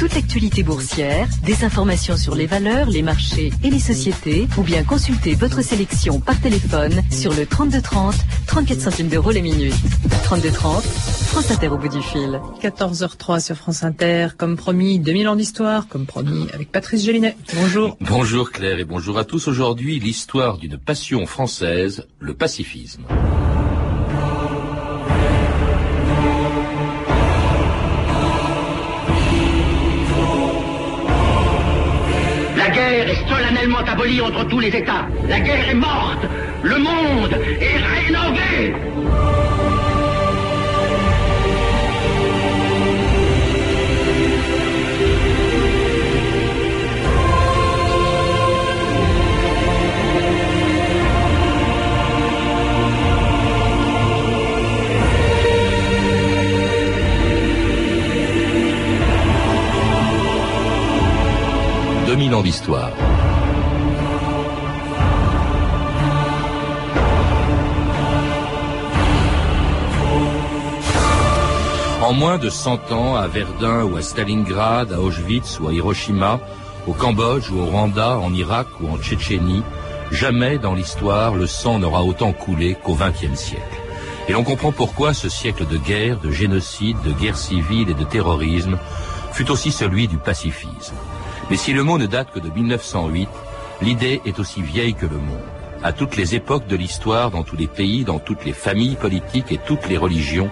toute l'actualité boursière, des informations sur les valeurs, les marchés et les sociétés, ou bien consulter votre sélection par téléphone sur le 3230, 34 centimes d'euros les minutes. 3230, France Inter au bout du fil. 14h03 sur France Inter, comme promis, 2000 ans d'histoire, comme promis, avec Patrice Gélinet. Bonjour. Bonjour Claire et bonjour à tous. Aujourd'hui, l'histoire d'une passion française, le pacifisme. Solennellement abolie entre tous les États. La guerre est morte. Le monde est rénové. 2000 ans d'histoire. En moins de 100 ans, à Verdun ou à Stalingrad, à Auschwitz ou à Hiroshima, au Cambodge ou au Rwanda, en Irak ou en Tchétchénie, jamais dans l'histoire le sang n'aura autant coulé qu'au XXe siècle. Et l'on comprend pourquoi ce siècle de guerre, de génocide, de guerre civile et de terrorisme fut aussi celui du pacifisme. Mais si le mot ne date que de 1908, l'idée est aussi vieille que le monde. À toutes les époques de l'histoire, dans tous les pays, dans toutes les familles politiques et toutes les religions,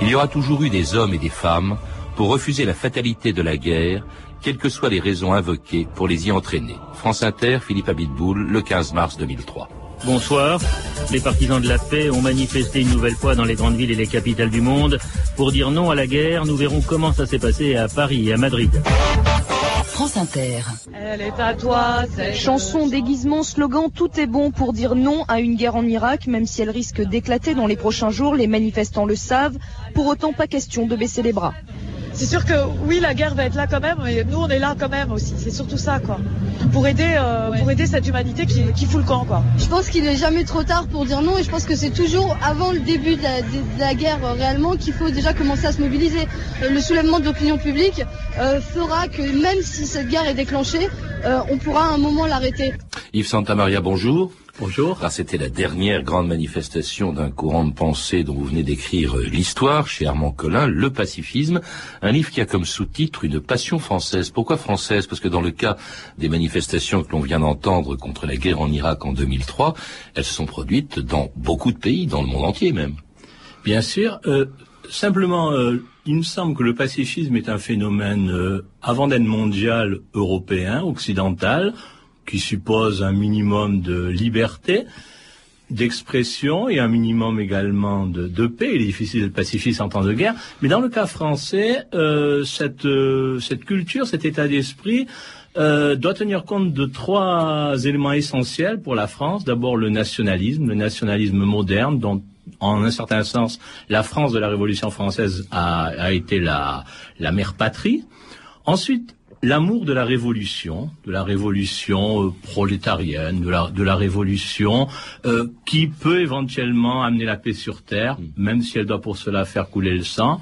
il y aura toujours eu des hommes et des femmes pour refuser la fatalité de la guerre, quelles que soient les raisons invoquées pour les y entraîner. France Inter, Philippe Abitboul, le 15 mars 2003. Bonsoir. Les partisans de la paix ont manifesté une nouvelle fois dans les grandes villes et les capitales du monde pour dire non à la guerre. Nous verrons comment ça s'est passé à Paris et à Madrid. France Inter. Elle est à toi, Chanson, déguisement, slogan, tout est bon pour dire non à une guerre en Irak, même si elle risque d'éclater dans les prochains jours, les manifestants le savent. Pour autant, pas question de baisser les bras c'est sûr que oui, la guerre va être là quand même, mais nous on est là quand même aussi. C'est surtout ça, quoi. Pour aider, euh, pour aider cette humanité qui, qui fout le camp, quoi. Je pense qu'il n'est jamais trop tard pour dire non, et je pense que c'est toujours avant le début de la, guerre euh, réellement qu'il faut déjà commencer à se mobiliser. Euh, le soulèvement de l'opinion publique fera que même si cette guerre est déclenchée, on pourra à un moment l'arrêter. Yves Santamaria, bonjour. Bonjour. C'était la dernière grande manifestation d'un courant de pensée dont vous venez d'écrire euh, l'histoire chez Armand Collin, Le pacifisme, un livre qui a comme sous-titre une passion française. Pourquoi française? Parce que dans le cas des manifestations que l'on vient d'entendre contre la guerre en Irak en 2003, elles se sont produites dans beaucoup de pays, dans le monde entier même. Bien sûr. Euh, simplement, euh, il me semble que le pacifisme est un phénomène avant d'être mondial, européen, occidental qui suppose un minimum de liberté d'expression et un minimum également de, paix. Il est difficile d'être pacifiste en temps de guerre, mais dans le cas français, euh, cette, euh, cette culture, cet état d'esprit euh, doit tenir compte de trois éléments essentiels pour la France. D'abord le nationalisme, le nationalisme moderne, dont en un certain sens la France de la Révolution française a, a été la, la mère patrie. Ensuite, l'amour de la révolution, de la révolution euh, prolétarienne, de la, de la révolution euh, qui peut éventuellement amener la paix sur Terre, mm. même si elle doit pour cela faire couler le sang.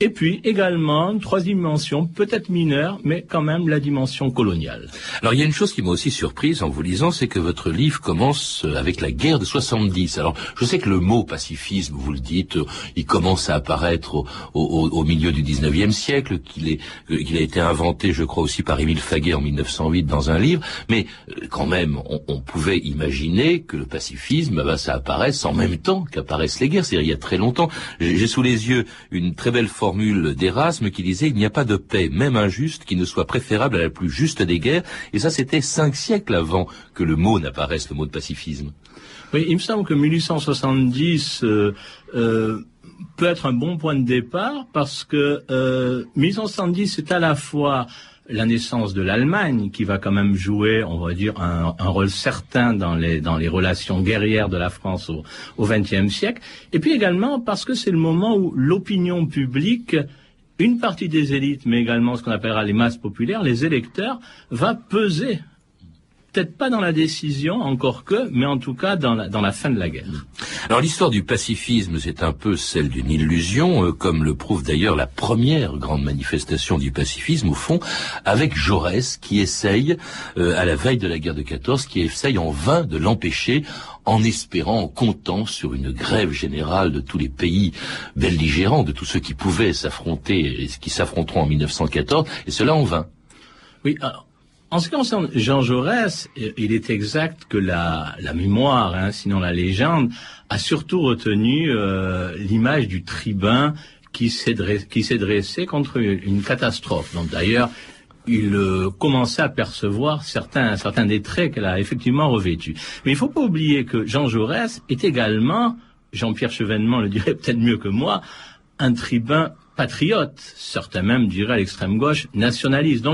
Et puis également une troisième dimension, peut-être mineure, mais quand même la dimension coloniale. Alors il y a une chose qui m'a aussi surprise en vous lisant, c'est que votre livre commence avec la guerre de 70. Alors je sais que le mot pacifisme, vous le dites, il commence à apparaître au, milieu du 19e siècle, qu'il est qu'il a été inventé, je crois aussi par Émile Faguet en 1908 dans un livre, mais euh, quand même on, pouvait imaginer que le pacifisme, bah, ça apparaisse en même temps qu'apparaissent les guerres, c'est-à-dire il y a très longtemps. J'ai sous les yeux une très belle formule d'Erasme qui disait il n'y a pas de paix, même injuste, qui ne soit préférable à la plus juste des guerres. Et ça, c'était cinq siècles avant que le mot n'apparaisse, le mot de pacifisme. Oui, il me semble que 1870 euh, euh, peut être un bon point de départ parce que euh, 1870 c'est à la fois la naissance de l'Allemagne, qui va quand même jouer, on va dire, un, rôle certain dans les, dans les relations guerrières de la France au XXe siècle, et puis également parce que c'est le moment où l'opinion publique une partie des élites, mais également ce qu'on appellera les masses populaires, les électeurs, va peser peut-être pas dans la décision, encore que, mais en tout cas dans la, dans la fin de la guerre. Alors l'histoire du pacifisme, c'est un peu celle d'une illusion, euh, comme le prouve d'ailleurs la première grande manifestation du pacifisme, au fond, avec Jaurès, qui essaye, euh, à la veille de la guerre de 14, qui essaye en vain de l'empêcher, en espérant, en comptant sur une grève générale de tous les pays belligérants, de tous ceux qui pouvaient s'affronter et qui s'affronteront en 1914, et cela en vain. Oui, alors, en ce qui concerne Jean Jaurès, il est exact que la, mémoire, hein, sinon la légende, a surtout retenu euh, l'image du tribun qui s'est dressé, contre une catastrophe. Donc d'ailleurs, il euh, commençait à percevoir certains, certains des traits qu'elle a effectivement revêtus. Mais il ne faut pas oublier que Jean Jaurès est également, Jean-Pierre Chevènement le dirait peut-être mieux que moi, un tribun patriote, certains même diraient à l'extrême gauche, nationaliste.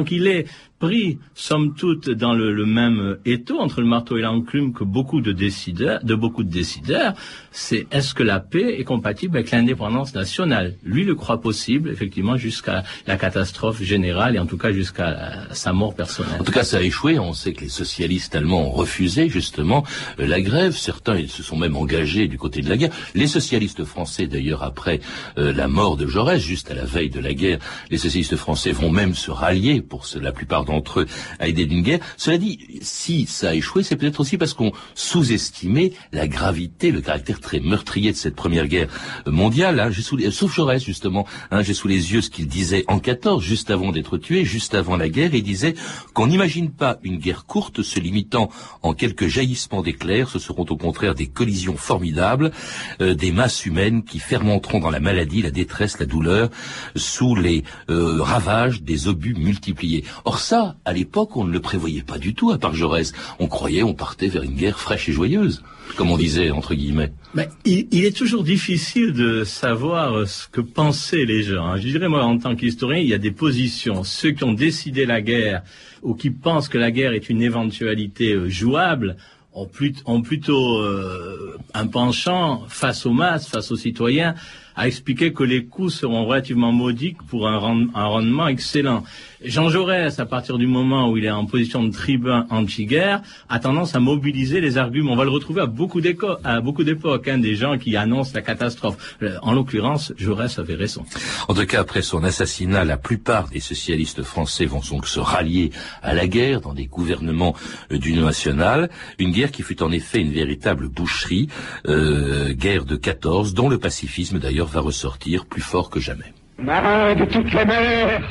Pris, somme toute, dans le, même étau entre le marteau et l'enclume que beaucoup de décideurs, de beaucoup de décideurs, c'est est-ce que la paix est compatible avec l'indépendance nationale? Lui le croit possible, effectivement, jusqu'à la catastrophe générale et en tout cas jusqu'à sa mort personnelle. En tout cas, ça a échoué. On sait que les socialistes allemands ont refusé justement euh, la grève. Certains ils se sont même engagés du côté de la guerre. Les socialistes français, d'ailleurs, après euh, la mort de Jaurès, juste à la veille de la guerre, les socialistes français vont même se rallier pour la plupart d'entre eux à aider d'une guerre. Cela dit, si ça a échoué, c'est peut-être aussi parce qu'on sous-estimait la gravité, le caractère très meurtrier de cette première guerre mondiale. Hein. J'ai sous sauf Jaurès justement, hein, j'ai sous les yeux ce qu'il disait en 14, juste avant d'être tué, juste avant la guerre. Il disait qu'on n'imagine pas une guerre courte se limitant en quelques jaillissements d'éclairs. Ce seront au contraire des collisions formidables, euh, des masses humaines qui fermenteront dans la maladie, la détresse, la douleur, sous les euh, ravages des obus multipliés. Or ça, à l'époque, on ne le prévoyait pas du tout, à part Jaurès. On croyait, on partait vers une guerre fraîche et joyeuse, comme on disait, entre guillemets. Mais il, est toujours difficile de savoir ce que pensaient les gens. Hein. Je dirais, moi, en tant qu'historien, il y a des positions. Ceux qui ont décidé la guerre, ou qui pensent que la guerre est une éventualité euh, jouable, ont, plutôt euh, un penchant face aux masses, face aux citoyens, à expliquer que les coûts seront relativement modiques pour un rendement excellent. Jean Jaurès, à partir du moment où il est en position de tribun anti-guerre, a tendance à mobiliser les arguments. On va le retrouver à beaucoup d'époques, hein, des gens qui annoncent la catastrophe. Euh, en l'occurrence, Jaurès avait raison. En tout cas, après son assassinat, la plupart des socialistes français vont donc se rallier à la guerre dans des gouvernements d'union nationale. Une guerre qui fut en effet une véritable boucherie, euh, guerre de 14, dont le pacifisme d'ailleurs va ressortir plus fort que jamais. Marin de toutes les mers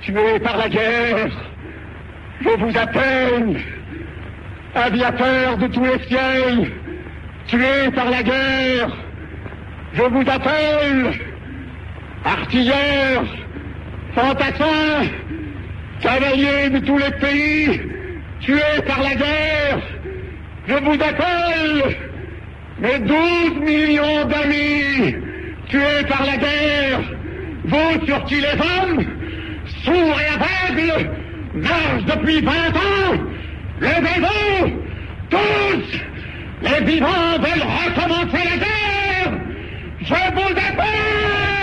tué par la guerre, je vous appelle, aviateur de tous les ciels, tué par la guerre, je vous appelle, artilleurs, fantassins, cavaliers de tous les pays, tués par la guerre, je vous appelle, mes douze millions d'amis, tués par la guerre, vous sur qui les hommes, sourds et aveugles, marchent depuis 20 ans. Levez-vous, tous, les vivants veulent recommencer la guerre. Je vous appelle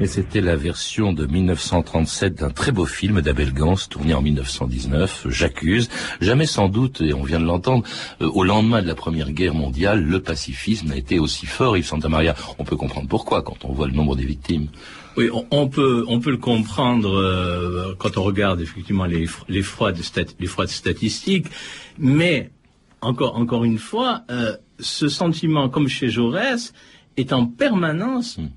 Et c'était la version de 1937 d'un très beau film d'Abel Gans, tourné en 1919, J'accuse. Jamais sans doute, et on vient de l'entendre, euh, au lendemain de la Première Guerre mondiale, le pacifisme a été aussi fort, Yves Santa Maria. On peut comprendre pourquoi quand on voit le nombre des victimes. Oui, on, peut on peut le comprendre euh, quand on regarde effectivement les les froides les statistiques, mais encore encore une fois, euh, ce sentiment comme chez Jaurès est en permanence hmm.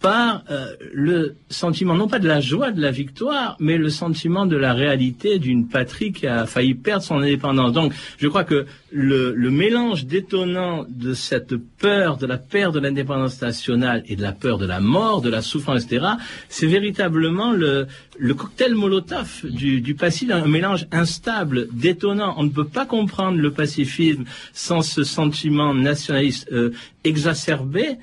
Par euh, le sentiment, non pas de la joie de la victoire, mais le sentiment de la réalité d'une patrie qui a failli perdre son indépendance. Donc, je crois que le, le mélange détonnant de cette peur de la perte de l'indépendance nationale et de la peur de la mort, de la souffrance, etc., c'est véritablement le, le cocktail Molotov du, du pacifisme, un mélange instable, détonnant. On ne peut pas comprendre le pacifisme sans ce sentiment nationaliste euh, exacerbé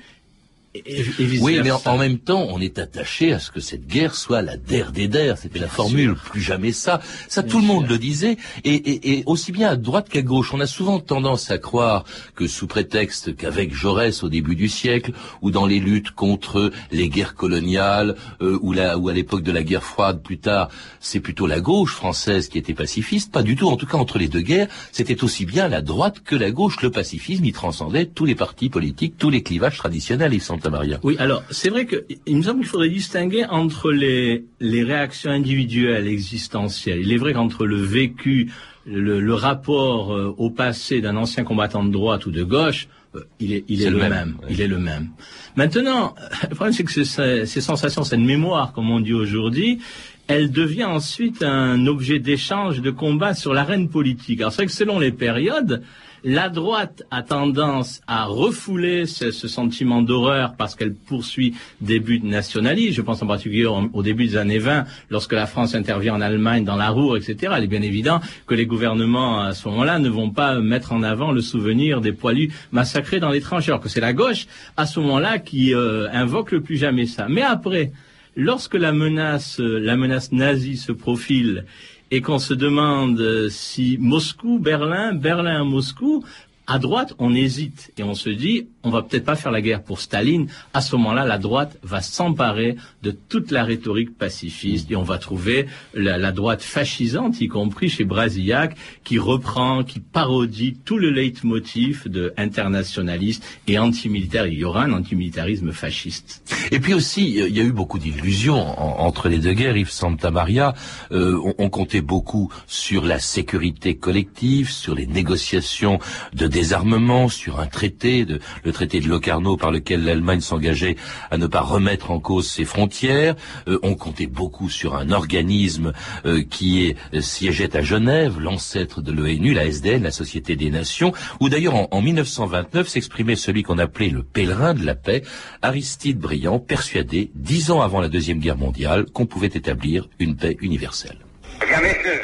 oui, mais en, même temps, on est attaché à ce que cette guerre soit la der des der. C'était la formule, plus jamais ça. Ça, tout le monde le disait. Et, aussi bien à droite qu'à gauche, on a souvent tendance à croire que sous prétexte qu'avec Jaurès au début du siècle, ou dans les luttes contre les guerres coloniales, euh, ou, ou à l'époque de la guerre froide plus tard, c'est plutôt la gauche française qui était pacifiste. Pas du tout. En tout cas, entre les deux guerres, c'était aussi bien la droite que la gauche. Le pacifisme, il transcendait tous les partis politiques, tous les clivages traditionnels. Ils sont oui, alors c'est vrai qu'il me semble qu'il faudrait distinguer entre les, les réactions individuelles existentielles. Il est vrai qu'entre le vécu, le, rapport euh, au passé d'un ancien combattant de droite ou de gauche, euh, il est, il est, le, même. Il est le même. Maintenant, le problème c'est que ces, ces sensations, cette mémoire, comme on dit aujourd'hui, elle devient ensuite un objet d'échange, de combat sur l'arène politique. Alors c'est vrai que selon les périodes, la droite a tendance à refouler ce, sentiment d'horreur parce qu'elle poursuit des buts nationalistes. Je pense en particulier au, début des années 20, lorsque la France intervient en Allemagne dans la Ruhr, etc. Il est bien évident que les gouvernements à ce moment-là ne vont pas mettre en avant le souvenir des poilus massacrés dans les tranchées, alors que c'est la gauche à ce moment-là qui euh, invoque le plus jamais ça. Mais après, lorsque la menace, la menace nazie se profile et qu'on se demande si Moscou, Berlin, Berlin, Moscou, à droite, on hésite et on se dit, on va peut-être pas faire la guerre pour Staline. À ce moment-là, la droite va s'emparer de toute la rhétorique pacifiste et on va trouver la, droite fascisante, y compris chez Brasillac, qui reprend, qui parodie tout le leitmotiv de internationaliste et antimilitaire. Il y aura un antimilitarisme fasciste. Et puis aussi, il y a eu beaucoup d'illusions entre les deux guerres. Yves Santa Maria, euh, on, on comptait beaucoup sur la sécurité collective, sur les négociations de désarmement, sur un traité, le traité de Locarno par lequel l'Allemagne s'engageait à ne pas remettre en cause ses frontières. Euh, on comptait beaucoup sur un organisme euh, qui euh, siégeait à Genève, l'ancêtre de l'ONU, la SDN, la Société des Nations, où d'ailleurs en, en 1929 s'exprimait celui qu'on appelait le pèlerin de la paix, Aristide Briand, persuadé, dix ans avant la Deuxième Guerre mondiale, qu'on pouvait établir une paix universelle. Bien, messieurs,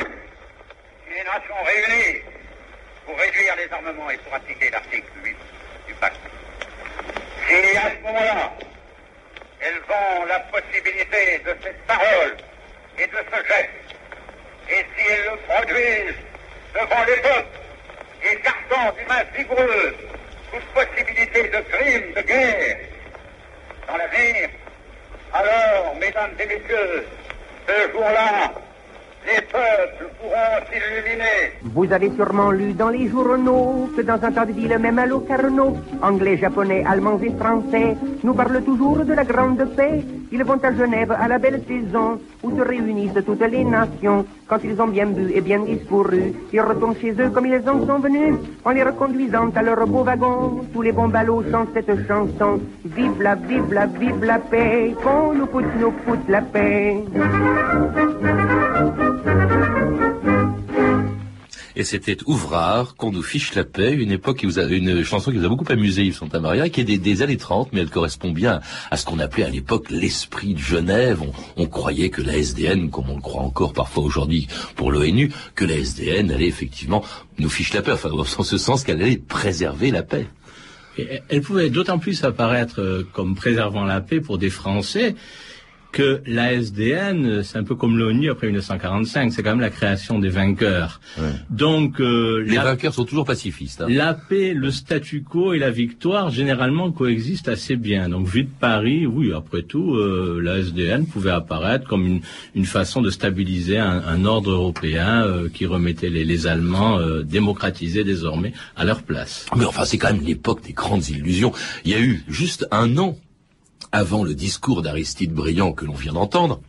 les nations réunies et pour appliquer l'article 8 du pacte. Si à ce moment-là, elles ont la possibilité de cette parole et de ce geste, et si elles le produisent devant les peuples, écartant d'une main vigoureuse toute possibilité de crime, de guerre dans l'avenir, alors, mesdames et messieurs, ce jour-là, les peuples pourront s'illuminer. Vous avez sûrement lu dans les journaux que dans un tas de villes, même à Locarno, anglais, japonais, allemands et français nous parlent toujours de la grande paix. Ils vont à Genève à la belle saison où se réunissent toutes les nations. Quand ils ont bien bu et bien discouru, ils retournent chez eux comme ils en sont venus, en les reconduisant à leur beau wagon. Tous les bons ballots chantent cette chanson. Vive la, vive la, vive la paix, qu'on nous coûte, nous coûte la paix. Et c'était Ouvrard, qu'on nous fiche la paix, une époque qui a, une chanson qui vous a beaucoup amusé, Yves Santa Maria, qui est des, années 30, mais elle correspond bien à ce qu'on appelait à l'époque l'esprit de Genève. On, croyait que la SDN, comme on le croit encore parfois aujourd'hui pour l'ONU, que la SDN allait effectivement nous fiche la paix, enfin, dans ce sens qu'elle allait préserver la paix. elle pouvait d'autant plus apparaître euh, comme préservant la paix pour des Français que la SDN, c'est un peu comme l'ONU après 1945, c'est quand même la création des vainqueurs. Donc euh, les vainqueurs sont toujours pacifistes. Hein. La paix, le statu quo et la victoire généralement coexistent assez bien. Donc vu de Paris, oui, après tout, euh, la SDN pouvait apparaître comme une, une façon de stabiliser un, un ordre européen euh, qui remettait les, les Allemands démocratisés désormais à leur place. Mais enfin, c'est quand même l'époque des grandes illusions. Il y a eu juste un an avant le discours d'Aristide Briand que l'on vient d'entendre,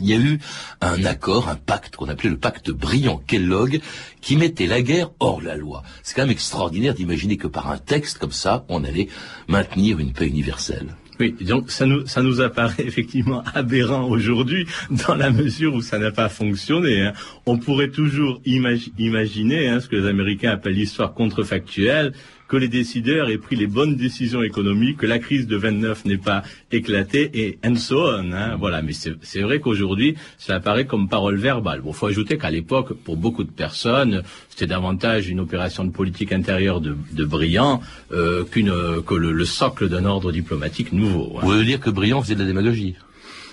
il y a eu un accord, un pacte qu'on appelait le pacte Briand-Kellogg, qui mettait la guerre hors la loi. C'est quand même extraordinaire d'imaginer que par un texte comme ça, on allait maintenir une paix universelle. Oui, donc ça nous, ça nous apparaît effectivement aberrant aujourd'hui dans la mesure où ça n'a pas fonctionné. Hein. On pourrait toujours imaginer hein, ce que les Américains appellent l'histoire contrefactuelle, que les décideurs aient pris les bonnes décisions économiques, que la crise de 29 n'ait pas éclaté et and so on. Hein. Voilà, mais c'est vrai qu'aujourd'hui, ça apparaît comme parole verbale. Bon, faut ajouter qu'à l'époque, pour beaucoup de personnes, c'était davantage une opération de politique intérieure de, de Briand euh, qu'une que le, le socle d'un ordre diplomatique nouveau. Hein. Vous voulez dire que Briand faisait de la démagogie?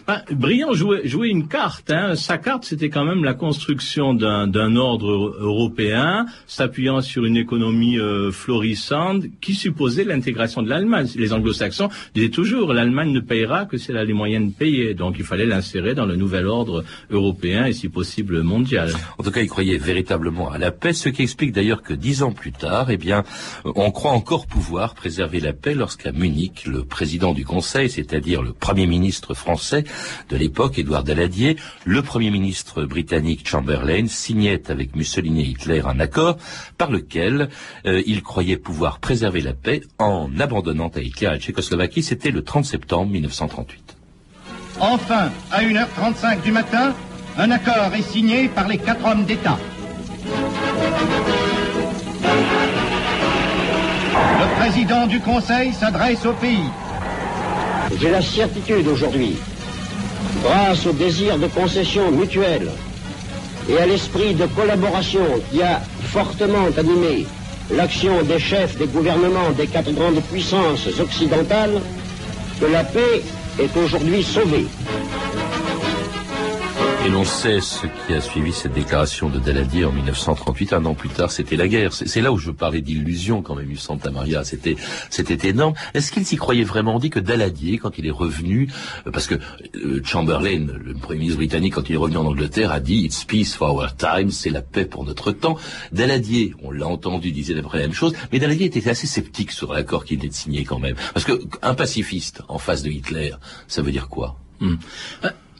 Bah, Briand jouait, jouait, une carte. Hein. Sa carte, c'était quand même la construction d'un ordre européen s'appuyant sur une économie euh, florissante qui supposait l'intégration de l'Allemagne. Les anglo-saxons disaient toujours l'Allemagne ne payera que si elle a les moyens de payer. Donc il fallait l'insérer dans le nouvel ordre européen et si possible mondial. En tout cas, il croyait véritablement à la paix, ce qui explique d'ailleurs que dix ans plus tard, eh bien, on croit encore pouvoir préserver la paix lorsqu'à Munich, le président du Conseil, c'est-à-dire le Premier ministre français, de l'époque, Édouard Daladier, le Premier ministre britannique Chamberlain signait avec Mussolini et Hitler un accord par lequel euh, il croyait pouvoir préserver la paix en abandonnant à Hitler la Tchécoslovaquie. C'était le 30 septembre 1938. Enfin, à 1h35 du matin, un accord est signé par les quatre hommes d'État. Le président du Conseil s'adresse au pays. J'ai la certitude aujourd'hui grâce au désir de concession mutuelle et à l'esprit de collaboration qui a fortement animé l'action des chefs des gouvernements des quatre grandes puissances occidentales, que la paix est aujourd'hui sauvée. Et l'on sait ce qui a suivi cette déclaration de Daladier en 1938. Un an plus tard, c'était la guerre. C'est là où je parlais d'illusion quand même, Santa Maria. C'était, c'était énorme. Est-ce qu'il s'y croyait vraiment dit que Daladier, quand il est revenu, euh, parce que euh, Chamberlain, le premier ministre britannique, quand il est revenu en Angleterre, a dit It's peace for our time, c'est la paix pour notre temps. Daladier, on l'a entendu, disait la même chose, mais Daladier était assez sceptique sur l'accord qu'il était signé quand même. Parce que un pacifiste en face de Hitler, ça veut dire quoi? Hmm.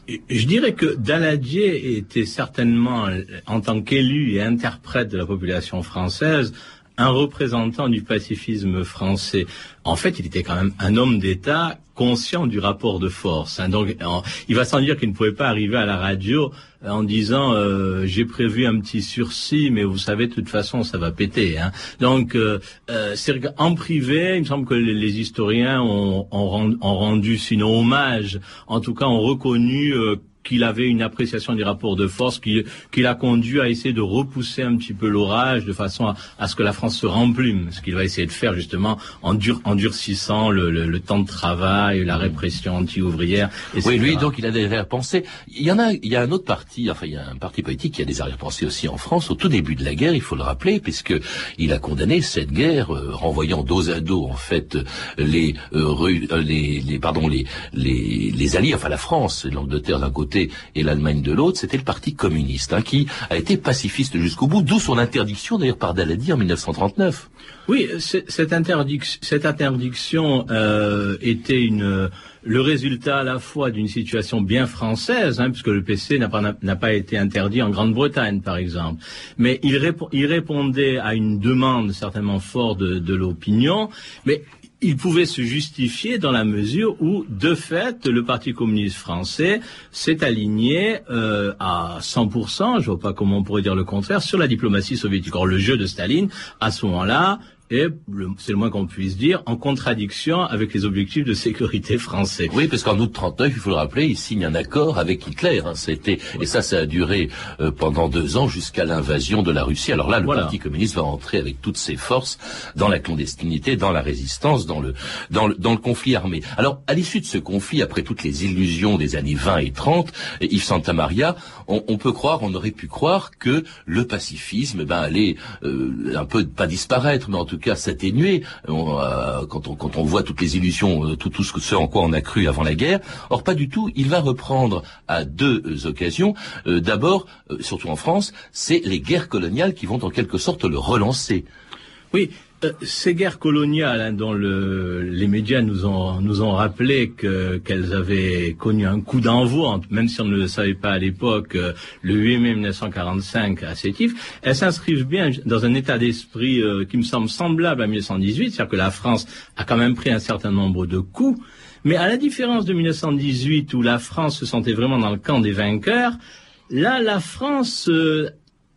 Je dirais que Daladier était certainement, en tant qu'élu et interprète de la population française, un représentant du pacifisme français. En fait, il était quand même un homme d'État conscient du rapport de force. Hein. Donc, il va sans dire qu'il ne pouvait pas arriver à la radio en disant euh, j'ai prévu un petit sursis, mais vous savez, de toute façon, ça va péter. Hein. Donc, euh, euh en privé, il me semble que les, historiens ont, ont, rendu, sinon hommage, en tout cas, ont reconnu qu'il avait une appréciation des rapports de force qui, qui l'a conduit à essayer de repousser un petit peu l'orage de façon à, ce que la France se remplume, ce qu'il va essayer de faire justement en, dur, en durcissant le, le, temps de travail, la répression anti-ouvrière. Oui, lui donc il a des arrière-pensées. Il y en a, il y a un autre parti, enfin il y a un parti politique qui a des arrière-pensées aussi en France au tout début de la guerre, il faut le rappeler, puisque il a condamné cette guerre, euh, renvoyant dos à dos en fait les, euh, euh, les, les, pardon les, les, les alliés, enfin la France, l'Angleterre d'un côté et l'Allemagne de l'autre, c'était le Parti communiste, hein, qui a été pacifiste jusqu'au bout, d'où son interdiction d'ailleurs par Daladier en 1939. Oui, cette, interdiction, euh, était une le résultat à la fois d'une situation bien française, hein, puisque le PC n'a pas, été interdit en Grande-Bretagne, par exemple, mais il, il, répondait à une demande certainement forte de, de l'opinion, mais il pouvait se justifier dans la mesure où, de fait, le Parti communiste français s'est aligné euh, à 100%, je vois pas comment on pourrait dire le contraire, sur la diplomatie soviétique. Or, le jeu de Staline, à ce moment-là, et c'est le moins qu'on puisse dire, en contradiction avec les objectifs de sécurité français. Oui, parce qu'en août 39, il faut le rappeler, il signe un accord avec Hitler. Hein, c'était et ça, ça a duré euh, pendant deux ans jusqu'à l'invasion de la Russie. Alors là, le Parti communiste va entrer avec toutes ses forces dans la clandestinité, dans la résistance, dans le dans le, dans le conflit armé. Alors, à l'issue de ce conflit, après toutes les illusions des années 20 et 30, Yves Santamaria, on, peut croire, on aurait pu croire que le pacifisme, ben, allait euh, un peu pas disparaître, mais en tout tout cas s'atténuer euh, quand, on, quand on voit toutes les illusions, euh, tout, tout ce, en quoi on a cru avant la guerre. Or, pas du tout. Il va reprendre à deux euh, occasions. D'abord, surtout en France, c'est les guerres coloniales qui vont en quelque sorte le relancer. Oui, euh, ces guerres coloniales hein, dont les médias nous ont, nous ont rappelé qu'elles avaient connu un coup d'envoi, même si on ne le savait pas à l'époque, euh, le 8 mai 1945 à Sétif, elles s'inscrivent bien dans un état d'esprit euh, qui me semble semblable à 1918, c'est-à-dire que la France a quand même pris un certain nombre de coups, mais à la différence de 1918 où la France se sentait vraiment dans le camp des vainqueurs, là la France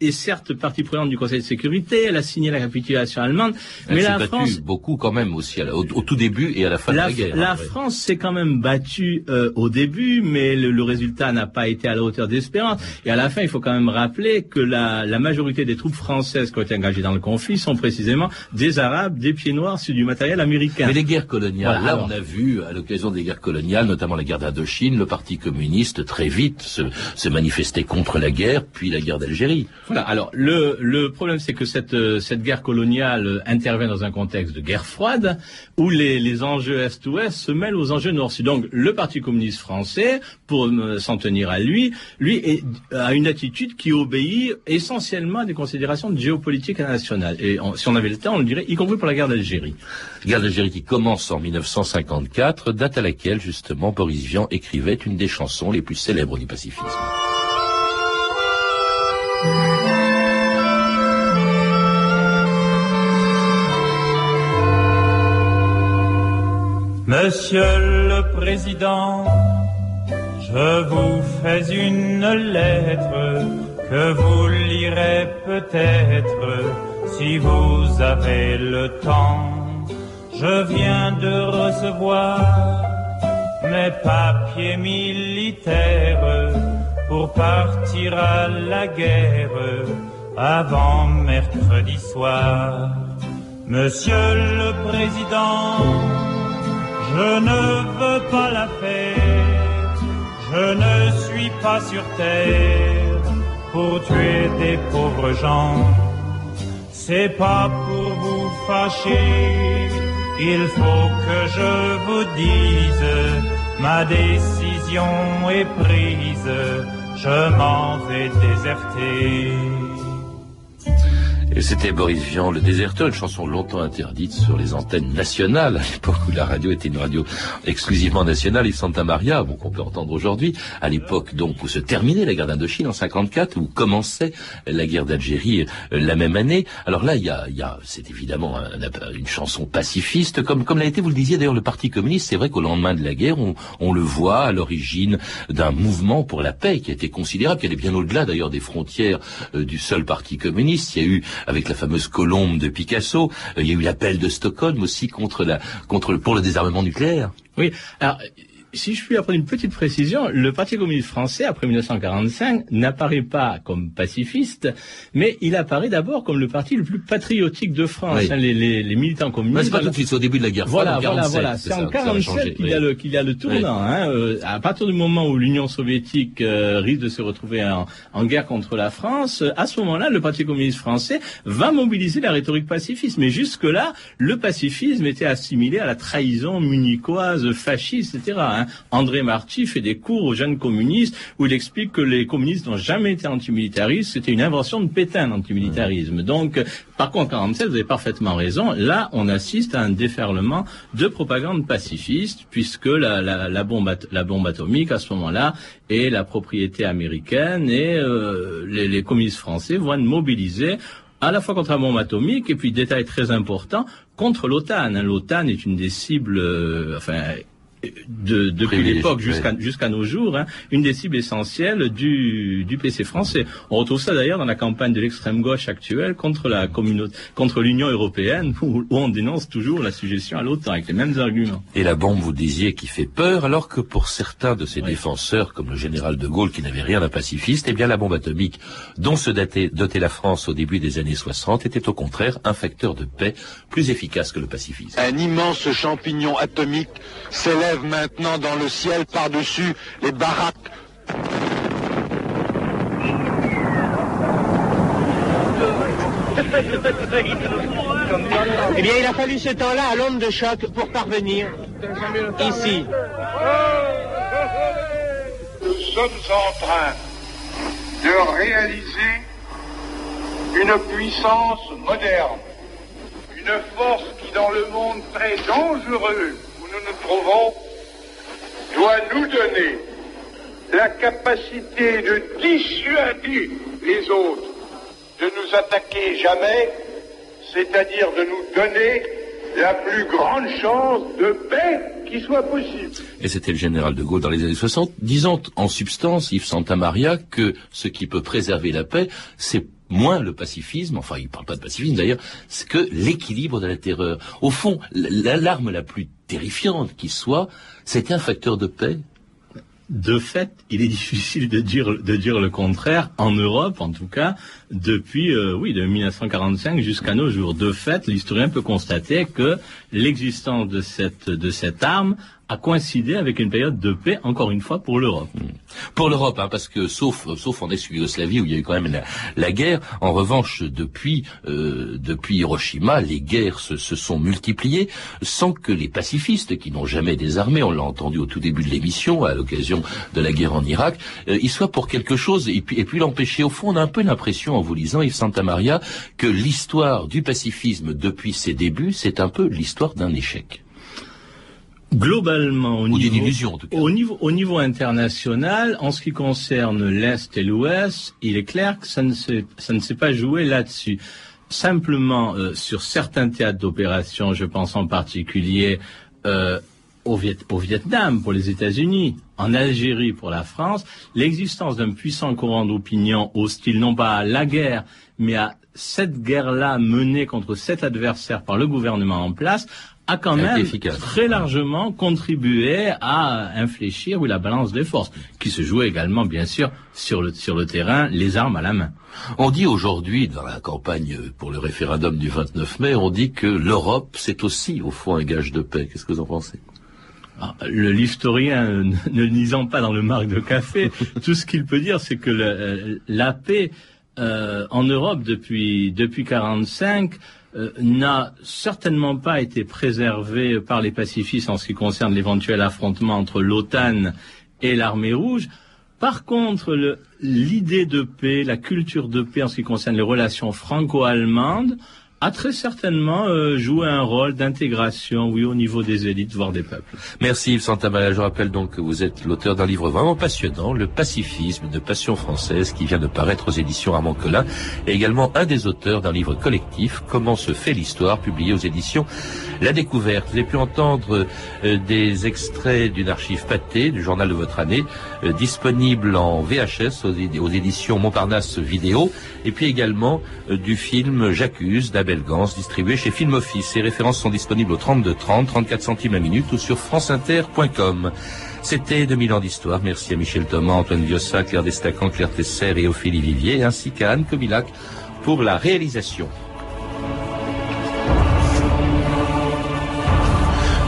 est certes partie prenante du Conseil de sécurité, elle a signé la capitulation allemande, Elle mais la battue France beaucoup quand même aussi, au, au tout début et à la fin la, de la guerre. la après. France s'est quand même battue euh, au début, mais le, le résultat n'a pas été à la hauteur d'espérance. Et à la fin, il faut quand même rappeler que la, la majorité des troupes françaises qui ont été engagées dans le conflit sont précisément des Arabes, des pieds noirs sur du matériel américain. Mais les guerres coloniales, Voilà, là alors. on a vu à l'occasion des guerres coloniales, notamment la guerre d'Indochine, le Parti communiste très vite se, se manifestait contre la guerre, puis la guerre d'Algérie. Voilà. Alors le, le problème, c'est que cette, euh, cette guerre coloniale euh, intervient dans un contexte de guerre froide où les, les enjeux est-ouest se mêlent aux enjeux nord-sud. Donc le Parti communiste français, pour euh, s'en tenir à lui, lui a une attitude qui obéit essentiellement à des considérations de géopolitique nationale. Et si on avait le temps, on le dirait, y compris pour la guerre d'Algérie. Guerre d'Algérie qui commence en 1954, date à laquelle justement Boris Vian écrivait une des chansons les plus célèbres du pacifisme. Monsieur le Président, je vous fais une lettre que vous lirez peut-être si vous avez le temps. Je viens de recevoir mes papiers militaires pour partir à la guerre avant mercredi soir. Monsieur le Président, je ne veux pas la faire, je ne suis pas sur terre pour tuer des pauvres gens. C'est pas pour vous fâcher, il faut que je vous dise, ma décision est prise, je m'en vais déserter. C'était Boris Vian, le déserteur, une chanson longtemps interdite sur les antennes nationales, à l'époque où la radio était une radio exclusivement nationale, et Santa Maria, bon, qu'on peut entendre aujourd'hui, à l'époque donc où se terminait la guerre d'Indochine en 54, où commençait la guerre d'Algérie euh, la même année. Alors là, il y a, y a c'est évidemment un- une chanson pacifiste, comme, comme l'a été, vous le disiez d'ailleurs, le Parti communiste. C'est vrai qu'au lendemain de la guerre, on, on le voit à l'origine d'un mouvement pour la paix qui a été considérable, qui allait bien au-delà d'ailleurs des frontières euh, du seul Parti communiste. Il y a eu, avec la fameuse colombe de Picasso, euh, il y a eu l'appel de Stockholm aussi contre la, contre le, pour le désarmement nucléaire. Oui. Si je puis apprendre une petite précision, le Parti communiste français, après 1945, n'apparaît pas comme pacifiste, mais il apparaît d'abord comme le parti le plus patriotique de France. Oui. Hein, les, les- les militants communistes. c'est pas tout de suite, c'est au début de la guerre Voilà, voilà, 47. voilà. C'est en ça a 47 changé, qu'il oui. y a a le tournant. Hein. Euh, à partir du moment où l'Union soviétique euh, risque de se retrouver en, en guerre contre la France, à ce moment-là, le Parti communiste français va mobiliser la rhétorique pacifiste. Mais jusque-là, le pacifisme était assimilé à la trahison munichoise, fasciste, etc. hein. André Marty fait des cours aux jeunes communistes où il explique que les communistes n'ont jamais été antimilitaristes, c'était une invention de Pétain, l'antimilitarisme. Donc, par contre, en 47, vous avez parfaitement raison, là, on assiste à un déferlement de propagande pacifiste, puisque la, la, la bombe, at- la bombe atomique, à ce moment-là, est la propriété américaine et euh, les, les communistes français vont être mobilisés à la fois contre la bombe atomique et puis détail très important contre l'OTAN. L'OTAN est une des cibles, euh, enfin. De, depuis l'époque oui. jusqu'à jusqu'à nos jours, hein, une des cibles essentielles du, du PC français. On retrouve ça d'ailleurs dans la campagne de l'extrême gauche actuelle contre la communauté, contre l'Union européenne, où, où on dénonce toujours la suggestion à l'OTAN avec les mêmes arguments. Et la bombe, vous disiez, qui fait peur, alors que pour certains de ses défenseurs, comme le général de Gaulle, qui n'avait rien d'un pacifiste, eh bien la bombe atomique dont se datait, dotait la France au début des années 60 était au contraire un facteur de paix plus efficace que le pacifisme. Un immense champignon atomique s'élève maintenant dans le ciel par-dessus les baraques. Eh bien, il a fallu ce temps-là à l'onde de choc pour parvenir ici. Nous sommes en train de réaliser une puissance moderne, une force qui, dans le monde très dangereux nous nous trouvons, doit nous donner la capacité de dissuader les autres de nous attaquer jamais, c'est-à-dire de nous donner la plus grande chance de paix qui soit possible. Et c'était le général de Gaulle dans les années 60, disant en substance, Yves Santamaria, que ce qui peut préserver la paix, c'est moins le pacifisme, enfin il parle pas de pacifisme d'ailleurs, c'est que l'équilibre de la terreur. Au fond, l'alarme la plus terrifiante qui soit, c'était un facteur de paix de fait, il est difficile de dire, de dire le contraire, en Europe en tout cas, depuis euh, oui, de 1945 jusqu'à nos jours. De fait, l'historien peut constater que l'existence de cette, de cette arme a coïncidé avec une période de paix, encore une fois, pour l'Europe. Hmm. Pour l'Europe, hein, parce que sauf sauf en ex-Yougoslavie où il y a eu quand même la, guerre, en revanche, depuis euh, depuis Hiroshima, les guerres se, se, sont multipliées sans que les pacifistes, qui n'ont jamais désarmé, on l'a entendu au tout début de l'émission, à l'occasion de la guerre en Irak, euh, ils soient pour quelque chose et puis, et puis l'empêcher. Au fond, on a un peu l'impression, en vous lisant Yves Santa Maria, que l'histoire du pacifisme depuis ses débuts, c'est un peu l'histoire d'un échec. Globalement, au niveau, au niveau, au niveau international, en ce qui concerne l'Est et l'Ouest, il est clair que ça ne s'est pas joué là-dessus. Simplement, euh, sur certains théâtres d'opération, je pense en particulier euh, au, Vietnam pour les États-Unis, en Algérie pour la France, l'existence d'un puissant courant d'opinion hostile non pas à la guerre, mais à cette guerre-là menée contre cet adversaire par le gouvernement en place a quand même très largement contribué à infléchir oui, la balance des forces, qui se jouait également, bien sûr, sur le, sur le terrain, les armes à la main. On dit aujourd'hui, dans la campagne pour le référendum du 29 mai, on dit que l'Europe, c'est aussi, au fond, un gage de paix. Qu'est-ce que vous en pensez? Ah, le l'historien, ne lisant pas dans le marc de café, tout ce qu'il peut dire, c'est que le, la paix euh, en Europe depuis depuis 45 euh, n'a certainement pas été préservé par les pacifistes en ce qui concerne l'éventuel affrontement entre l'OTAN et l'armée rouge. Par contre, l'idée de paix, la culture de paix en ce qui concerne les relations franco-allemandes, a très certainement euh, joué un rôle d'intégration, oui, au niveau des élites, voire des peuples. Merci Yves Santabala. Je rappelle donc que vous êtes l'auteur d'un livre vraiment passionnant, Le pacifisme de passion française, qui vient de paraître aux éditions Armand Collin, et également un des auteurs d'un livre collectif, Comment se fait l'histoire, publié aux éditions La Découverte. Vous avez pu entendre euh, des extraits d'une archive pâtée du journal de votre année, euh, disponible en VHS aux, éditions Montparnasse Vidéo, et puis également du film J'accuse Belgance, distribué chez Film Office. Ces références sont disponibles au 32 30, 34 centimes la minute ou sur franceinter.com. C'était 2000 ans d'histoire. Merci à Michel Thomas, Antoine Viossa, Claire Destacan, Claire Tesser et Ophélie Vivier, ainsi qu'à Anne Comilac pour la réalisation.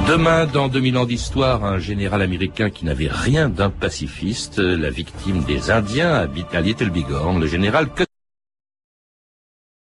Demain, dans 2000 ans d'histoire, un général américain qui n'avait rien d'un pacifiste, la victime des Indiens, habite à Little Bighorn, le général